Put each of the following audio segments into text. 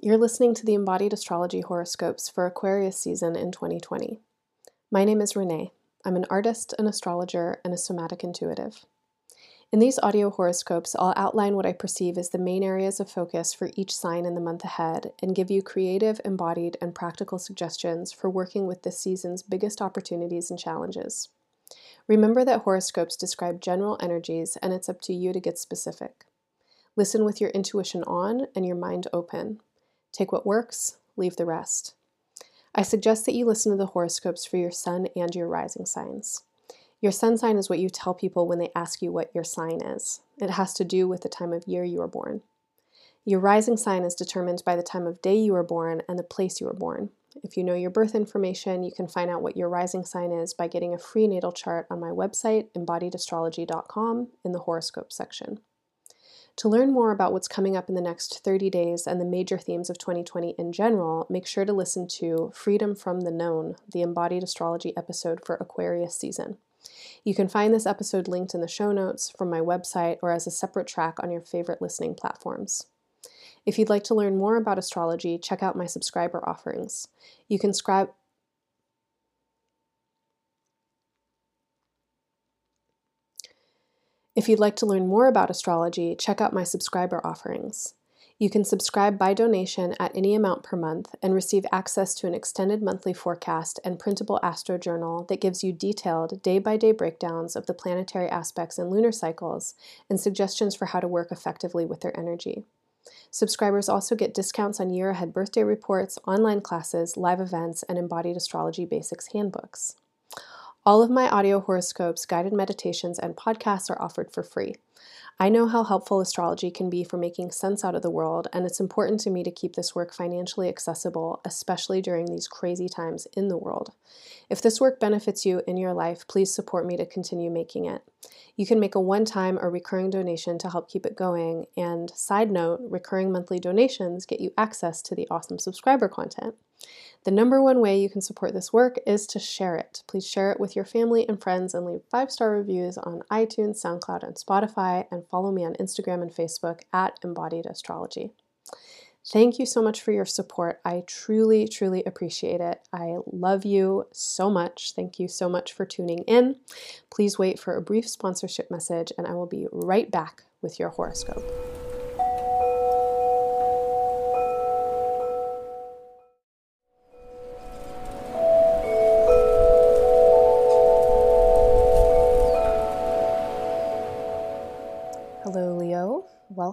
You're listening to the Embodied Astrology horoscopes for Aquarius season in 2020. My name is Renee. I'm an artist, an astrologer, and a somatic intuitive. In these audio horoscopes, I'll outline what I perceive as the main areas of focus for each sign in the month ahead and give you creative, embodied, and practical suggestions for working with this season's biggest opportunities and challenges. Remember that horoscopes describe general energies, and it's up to you to get specific. Listen with your intuition on and your mind open. Take what works, leave the rest. I suggest that you listen to the horoscopes for your sun and your rising signs. Your sun sign is what you tell people when they ask you what your sign is. It has to do with the time of year you were born. Your rising sign is determined by the time of day you were born and the place you were born. If you know your birth information, you can find out what your rising sign is by getting a free natal chart on my website, embodiedastrology.com, in the horoscope section. To learn more about what's coming up in the next 30 days and the major themes of 2020 in general, make sure to listen to Freedom from the Known, the embodied astrology episode for Aquarius season. You can find this episode linked in the show notes from my website or as a separate track on your favorite listening platforms. If you'd like to learn more about astrology, check out my subscriber offerings. You can subscribe If you'd like to learn more about astrology, check out my subscriber offerings. You can subscribe by donation at any amount per month and receive access to an extended monthly forecast and printable astro journal that gives you detailed day by day breakdowns of the planetary aspects and lunar cycles and suggestions for how to work effectively with their energy. Subscribers also get discounts on year ahead birthday reports, online classes, live events, and embodied astrology basics handbooks. All of my audio horoscopes, guided meditations, and podcasts are offered for free. I know how helpful astrology can be for making sense out of the world, and it's important to me to keep this work financially accessible, especially during these crazy times in the world. If this work benefits you in your life, please support me to continue making it. You can make a one time or recurring donation to help keep it going, and side note, recurring monthly donations get you access to the awesome subscriber content. The number one way you can support this work is to share it. Please share it with your family and friends and leave five star reviews on iTunes, SoundCloud, and Spotify, and follow me on Instagram and Facebook at Embodied Astrology. Thank you so much for your support. I truly, truly appreciate it. I love you so much. Thank you so much for tuning in. Please wait for a brief sponsorship message, and I will be right back with your horoscope.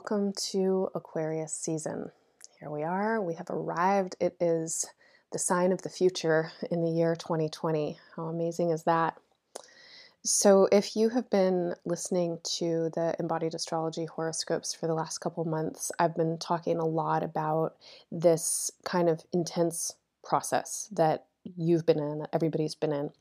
Welcome to Aquarius season. Here we are, we have arrived. It is the sign of the future in the year 2020. How amazing is that? So, if you have been listening to the embodied astrology horoscopes for the last couple months, I've been talking a lot about this kind of intense process that you've been in, that everybody's been in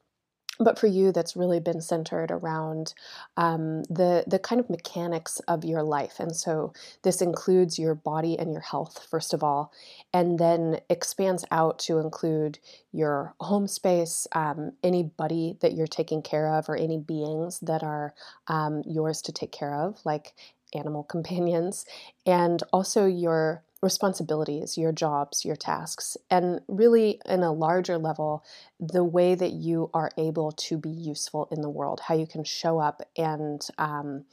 but for you that's really been centered around um, the the kind of mechanics of your life and so this includes your body and your health first of all and then expands out to include your home space um, anybody that you're taking care of or any beings that are um, yours to take care of like animal companions and also your responsibilities, your jobs, your tasks, and really, in a larger level, the way that you are able to be useful in the world, how you can show up and um,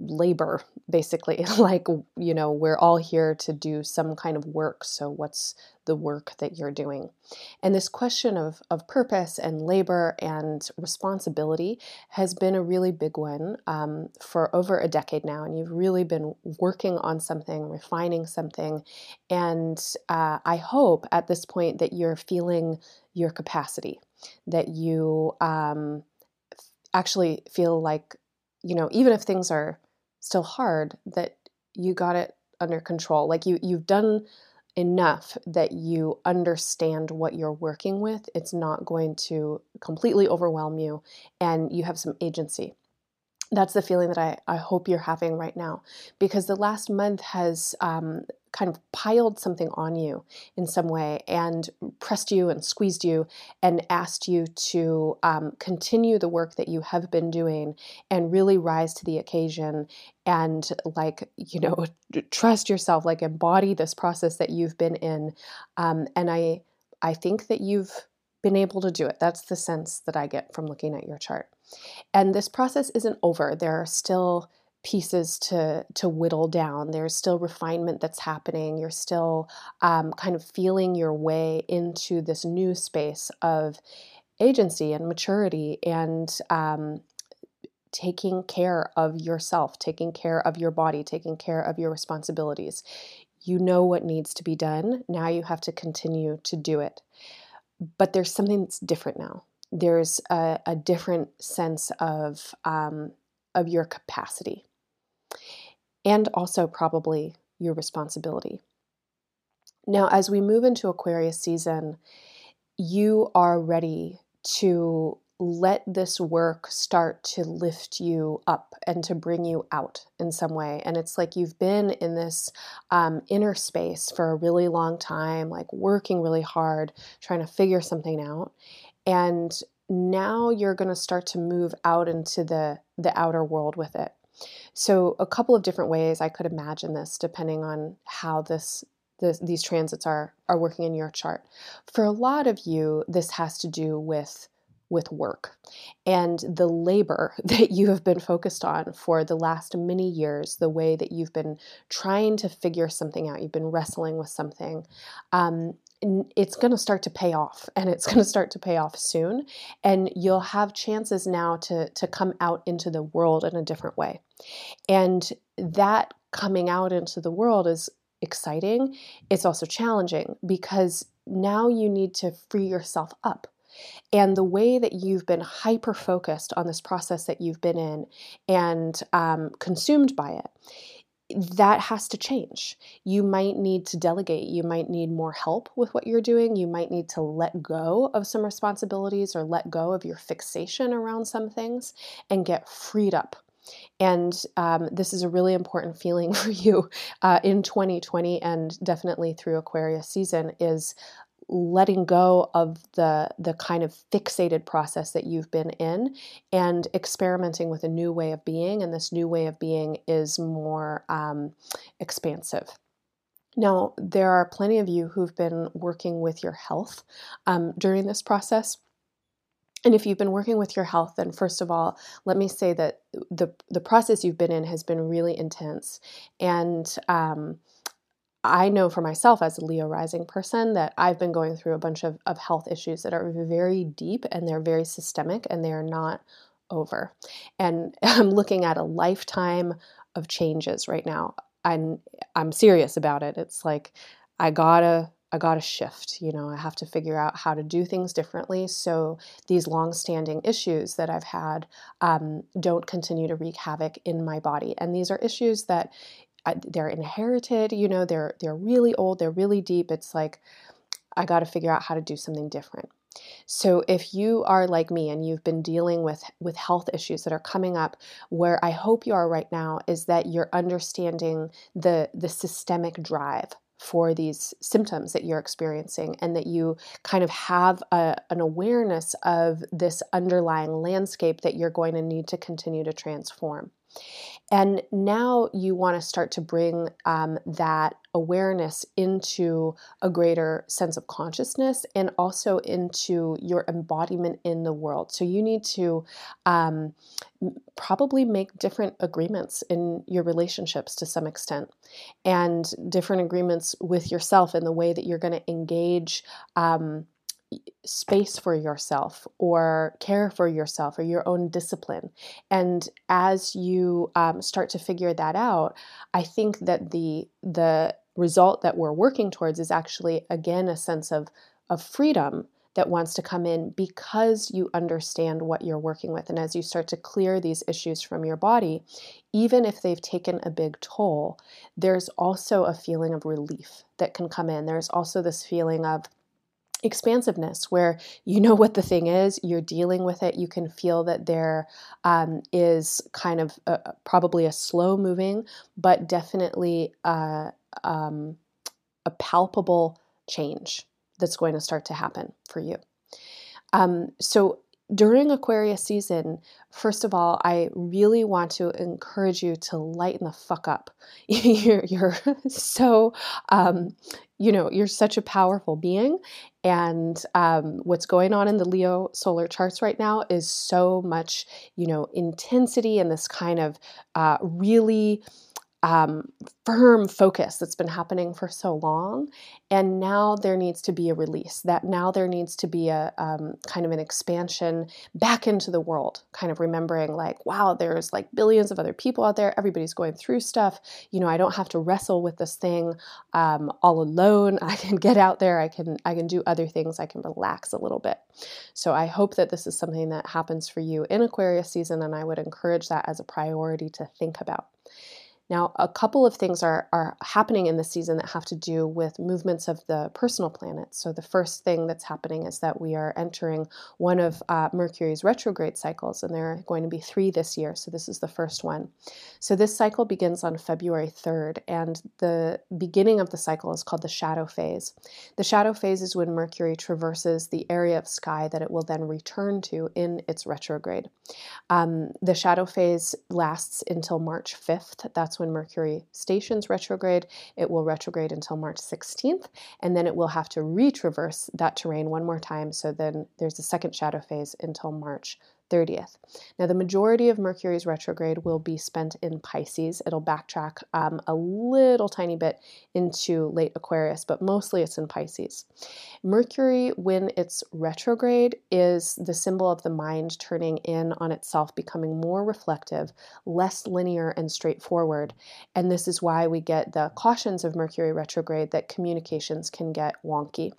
labor basically like you know we're all here to do some kind of work so what's the work that you're doing? And this question of of purpose and labor and responsibility has been a really big one um, for over a decade now and you've really been working on something refining something and uh, i hope at this point that you're feeling your capacity that you um, actually feel like you know even if things are still hard that you got it under control like you you've done enough that you understand what you're working with it's not going to completely overwhelm you and you have some agency that's the feeling that I, I hope you're having right now because the last month has um, kind of piled something on you in some way and pressed you and squeezed you and asked you to um, continue the work that you have been doing and really rise to the occasion and like you know trust yourself like embody this process that you've been in. Um, and i i think that you've been able to do it that's the sense that i get from looking at your chart and this process isn't over. There are still pieces to to whittle down. There's still refinement that's happening. You're still um, kind of feeling your way into this new space of agency and maturity and um, taking care of yourself, taking care of your body, taking care of your responsibilities. You know what needs to be done. Now you have to continue to do it. But there's something that's different now there's a, a different sense of um, of your capacity and also probably your responsibility. Now, as we move into Aquarius season, you are ready to let this work start to lift you up and to bring you out in some way. And it's like you've been in this um, inner space for a really long time, like working really hard, trying to figure something out. And now you're going to start to move out into the the outer world with it. So a couple of different ways i could imagine this depending on how this, this these transits are are working in your chart. For a lot of you this has to do with with work. And the labor that you have been focused on for the last many years, the way that you've been trying to figure something out, you've been wrestling with something. Um, it's going to start to pay off and it's going to start to pay off soon. And you'll have chances now to to come out into the world in a different way. And that coming out into the world is exciting. It's also challenging because now you need to free yourself up and the way that you've been hyper focused on this process that you've been in and um, consumed by it that has to change. You might need to delegate. You might need more help with what you're doing. You might need to let go of some responsibilities or let go of your fixation around some things and get freed up. And um, this is a really important feeling for you uh, in 2020 and definitely through Aquarius season is letting go of the the kind of fixated process that you've been in and experimenting with a new way of being and this new way of being is more um, expansive. Now there are plenty of you who've been working with your health um, during this process. And if you've been working with your health, then first of all, let me say that the the process you've been in has been really intense, and um, I know for myself as a Leo rising person that I've been going through a bunch of, of health issues that are very deep and they're very systemic and they are not over. And I'm looking at a lifetime of changes right now. I'm I'm serious about it. It's like I gotta I gotta shift. You know, I have to figure out how to do things differently so these long-standing issues that I've had um, don't continue to wreak havoc in my body. And these are issues that they're inherited, you know, they're they're really old, they're really deep. It's like I got to figure out how to do something different. So if you are like me and you've been dealing with with health issues that are coming up where I hope you are right now is that you're understanding the the systemic drive for these symptoms that you're experiencing and that you kind of have a, an awareness of this underlying landscape that you're going to need to continue to transform. And now you want to start to bring um, that awareness into a greater sense of consciousness and also into your embodiment in the world. So you need to um, probably make different agreements in your relationships to some extent and different agreements with yourself in the way that you're going to engage. Um, space for yourself or care for yourself or your own discipline. And as you um, start to figure that out, I think that the the result that we're working towards is actually again a sense of of freedom that wants to come in because you understand what you're working with. And as you start to clear these issues from your body, even if they've taken a big toll, there's also a feeling of relief that can come in. There's also this feeling of expansiveness where you know what the thing is you're dealing with it you can feel that there um, is kind of a, probably a slow moving but definitely uh, um, a palpable change that's going to start to happen for you. Um, so during Aquarius season, first of all, I really want to encourage you to lighten the fuck up. you're, you're so, um, you know, you're such a powerful being. And um, what's going on in the Leo solar charts right now is so much, you know, intensity and this kind of uh, really um, firm focus that's been happening for so long. And now there needs to be a release, that now there needs to be a um, kind of an expansion back into the world, kind of remembering like, wow, there's like billions of other people out there. Everybody's going through stuff. You know, I don't have to wrestle with this thing um, all alone. I can get out there. I can, I can do other things. I can relax a little bit. So I hope that this is something that happens for you in Aquarius season. And I would encourage that as a priority to think about. Now, a couple of things are, are happening in this season that have to do with movements of the personal planets. So, the first thing that's happening is that we are entering one of uh, Mercury's retrograde cycles, and there are going to be three this year. So, this is the first one. So, this cycle begins on February 3rd, and the beginning of the cycle is called the shadow phase. The shadow phase is when Mercury traverses the area of sky that it will then return to in its retrograde. Um, the shadow phase lasts until March 5th. That's when Mercury stations retrograde. It will retrograde until March 16th, and then it will have to retraverse that terrain one more time. So then there's a second shadow phase until March 30th. Now, the majority of Mercury's retrograde will be spent in Pisces. It'll backtrack um, a little tiny bit into late Aquarius, but mostly it's in Pisces. Mercury, when it's retrograde, is the symbol of the mind turning in on itself, becoming more reflective, less linear and straightforward. And this is why we get the cautions of Mercury retrograde that communications can get wonky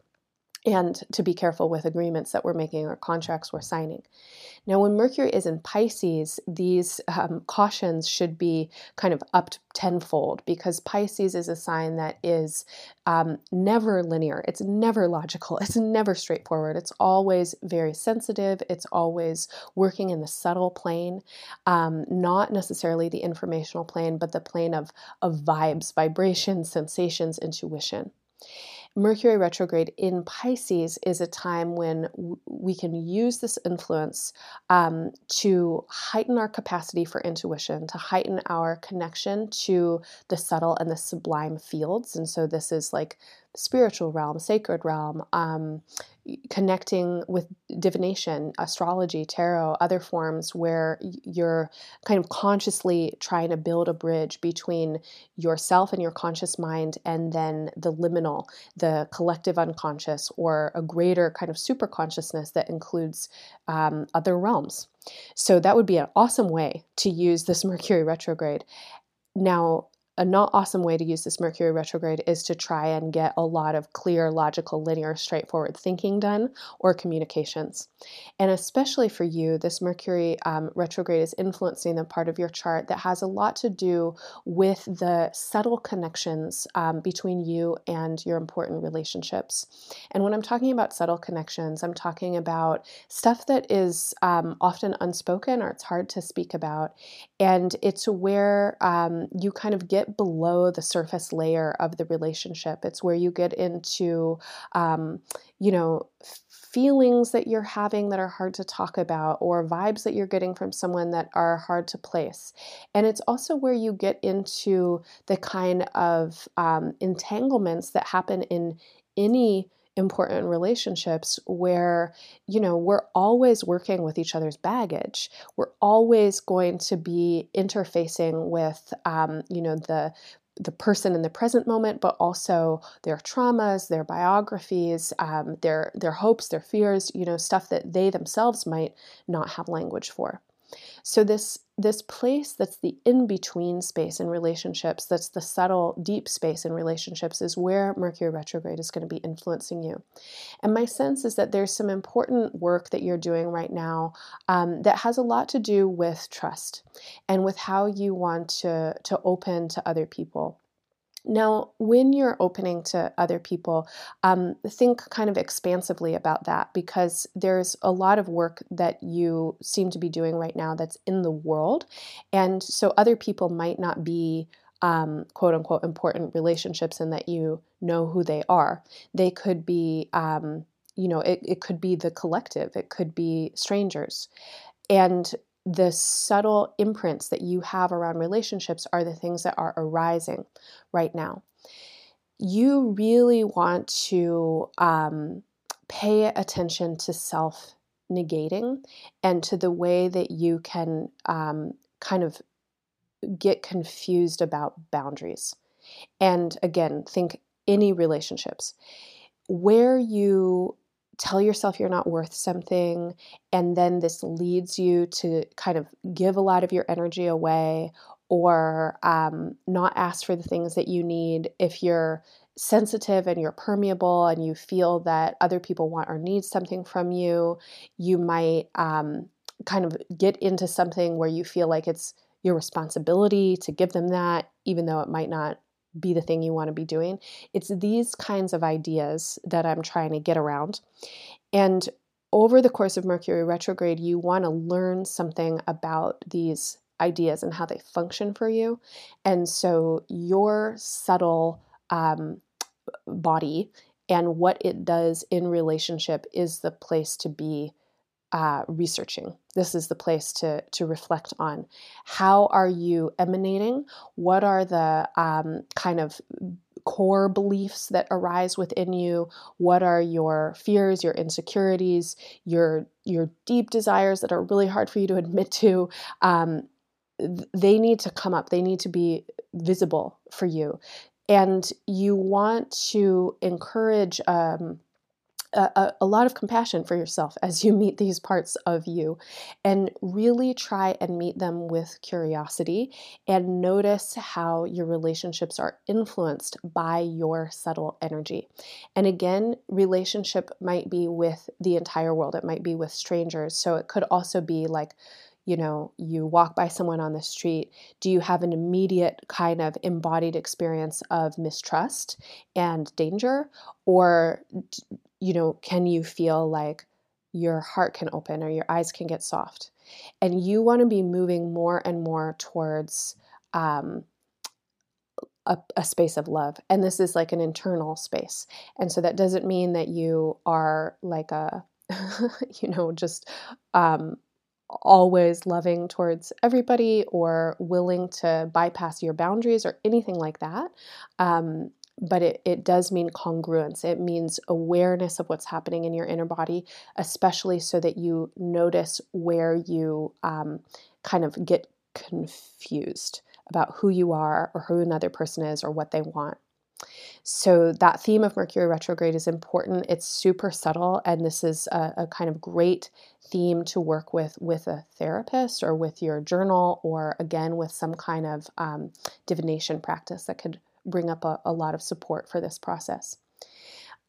and to be careful with agreements that we're making or contracts we're signing. Now, when Mercury is in Pisces, these um, cautions should be kind of upped tenfold because Pisces is a sign that is um, never linear, it's never logical, it's never straightforward, it's always very sensitive, it's always working in the subtle plane, um, not necessarily the informational plane, but the plane of, of vibes, vibrations, sensations, intuition. Mercury retrograde in Pisces is a time when w- we can use this influence um, to heighten our capacity for intuition, to heighten our connection to the subtle and the sublime fields. And so, this is like spiritual realm, sacred realm, um, connecting with divination, astrology, tarot, other forms where you're kind of consciously trying to build a bridge between yourself and your conscious mind and then the liminal, the collective unconscious, or a greater kind of super consciousness that includes um, other realms. So that would be an awesome way to use this Mercury retrograde. Now, a not awesome way to use this Mercury retrograde is to try and get a lot of clear, logical, linear, straightforward thinking done or communications. And especially for you, this Mercury um, retrograde is influencing the part of your chart that has a lot to do with the subtle connections um, between you and your important relationships. And when I'm talking about subtle connections, I'm talking about stuff that is um, often unspoken or it's hard to speak about. And it's where um, you kind of get below the surface layer of the relationship. It's where you get into, um, you know, feelings that you're having that are hard to talk about or vibes that you're getting from someone that are hard to place. And it's also where you get into the kind of um, entanglements that happen in any important relationships where you know we're always working with each other's baggage we're always going to be interfacing with um, you know the the person in the present moment, but also their traumas, their biographies, um, their their hopes, their fears, you know, stuff that they themselves might not have language for. So this this place that's the in-between space in relationships, that's the subtle, deep space in relationships, is where Mercury retrograde is going to be influencing you. And my sense is that there's some important work that you're doing right now um, that has a lot to do with trust and with how you want to, to open to other people. Now, when you're opening to other people, um, think kind of expansively about that because there's a lot of work that you seem to be doing right now that's in the world. And so other people might not be um, quote unquote important relationships and that you know who they are. They could be, um, you know, it, it could be the collective, it could be strangers. And the subtle imprints that you have around relationships are the things that are arising right now. You really want to um, pay attention to self negating and to the way that you can um, kind of get confused about boundaries. And again, think any relationships where you tell yourself you're not worth something, and then this leads you to kind of give a lot of your energy away or um, not ask for the things that you need if you're sensitive and you're permeable and you feel that other people want or need something from you you might um, kind of get into something where you feel like it's your responsibility to give them that even though it might not be the thing you want to be doing. It's these kinds of ideas that I'm trying to get around. And over the course of Mercury retrograde, you want to learn something about these ideas and how they function for you. And so your subtle um, body and what it does in relationship is the place to be uh, researching. This is the place to to reflect on. How are you emanating? What are the um, kind of core beliefs that arise within you? What are your fears, your insecurities, your your deep desires that are really hard for you to admit to? Um, they need to come up. They need to be visible for you, and you want to encourage. Um, a, a, lot of compassion for yourself as you meet these parts of you and really try and meet them with curiosity and notice how your relationships are influenced by your subtle energy. And again, relationship might be with the entire world, it might be with strangers. So it could also be like, you know, you walk by someone on the street, do you have an immediate kind of embodied experience of mistrust and danger? Or you know, can you feel like your heart can open or your eyes can get soft? And you want to be moving more and more towards um, a, a, space of love. And this is like an internal space. And so that doesn't mean that you are like a, you know, just um, always loving towards everybody or willing to bypass your boundaries or anything like that. Um, but it, it does mean congruence. It means awareness of what's happening in your inner body, especially so that you notice where you um, kind of get confused about who you are or who another person is or what they want. So, that theme of Mercury retrograde is important. It's super subtle, and this is a, a, kind of great theme to work with with a therapist or with your journal, or again with some kind of um, divination practice that could bring up a, a lot of support for this process.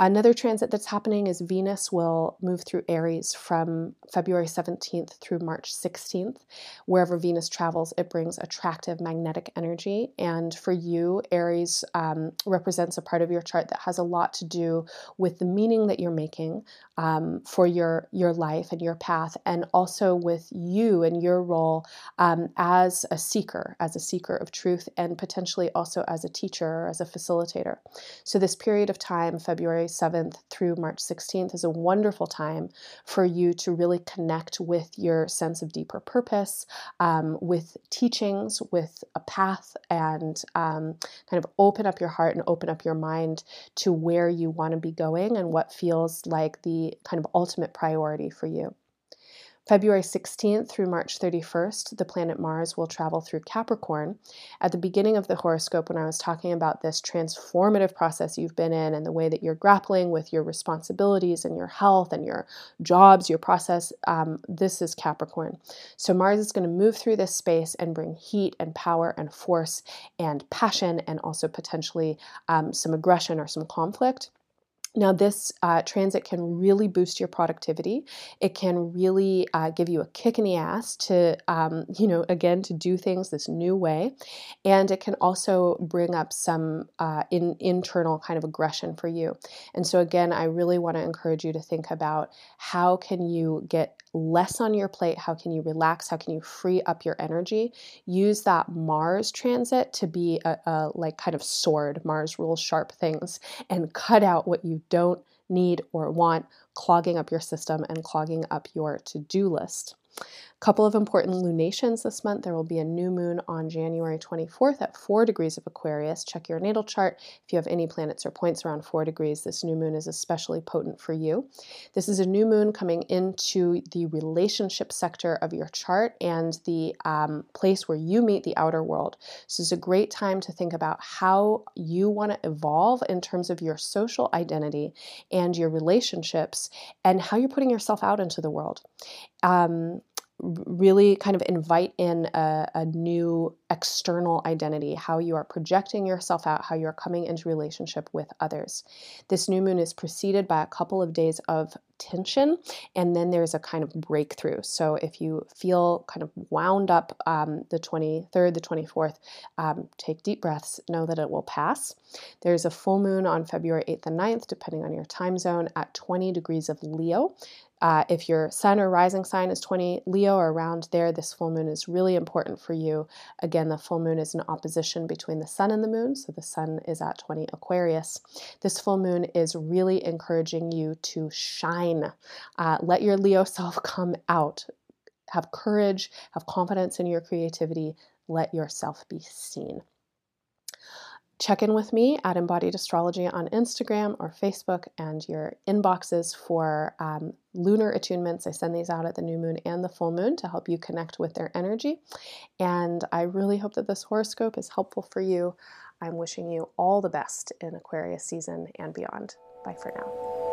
Another transit that's happening is Venus will move through Aries from February 17th through March 16th. Wherever Venus travels, it brings attractive magnetic energy. And for you, Aries um, represents a part of your chart that has a lot to do with the meaning that you're making um, for your, your life and your path, and also with you and your role um, as a seeker, as a seeker of truth, and potentially also as a teacher or as a facilitator. So, this period of time, February 7th through March 16th is a wonderful time for you to really connect with your sense of deeper purpose, um, with teachings, with a path, and um, kind of open up your heart and open up your mind to where you want to be going and what feels like the kind of ultimate priority for you. February 16th through March 31st, the planet Mars will travel through Capricorn. At the beginning of the horoscope, when I was talking about this transformative process you've been in and the way that you're grappling with your responsibilities and your health and your jobs, your process, um, this is Capricorn. So Mars is going to move through this space and bring heat and power and force and passion and also potentially um, some aggression or some conflict. Now, this uh, transit can really boost your productivity. It can really uh, give you a kick in the ass to, um, you know, again, to do things this new way. And it can also bring up some uh, in, internal kind of aggression for you. And so, again, I really want to encourage you to think about how can you get less on your plate? How can you relax? How can you free up your energy? Use that Mars transit to be a, a like kind of sword. Mars rules sharp things and cut out what you don't need or want, clogging up your system and clogging up your to do list couple of important lunations this month. There will be a new moon on January 24th at 4 degrees of Aquarius. Check your natal chart. If you have any planets or points around 4 degrees, this new moon is especially potent for you. This is a new moon coming into the relationship sector of your chart and the um, place where you meet the outer world. So it's a great time to think about how you want to evolve in terms of your social identity and your relationships and how you're putting yourself out into the world. Um, really kind of invite in a, a, new external identity, how you are projecting yourself out, how you're coming into relationship with others. This new moon is preceded by a couple of days of tension, and then there's a kind of breakthrough. So if you feel kind of wound up um, the 23rd, the 24th, um, take deep breaths, know that it will pass. There's a full moon on February 8th and 9th, depending on your time zone, at 20 degrees of Leo. Uh, if your sun or rising sign is 20 Leo or around there, this full moon is really important for you. Again, the full moon is an opposition between the sun and the moon, so the sun is at 20 Aquarius. This full moon is really encouraging you to shine. Uh, let your Leo self come out. Have courage, have confidence in your creativity, let yourself be seen check in with me at Embodied Astrology on Instagram or Facebook and your inboxes for um, lunar attunements. I send these out at the new moon and the full moon to help you connect with their energy. And I really hope that this horoscope is helpful for you. I'm wishing you all the best in Aquarius season and beyond. Bye for now.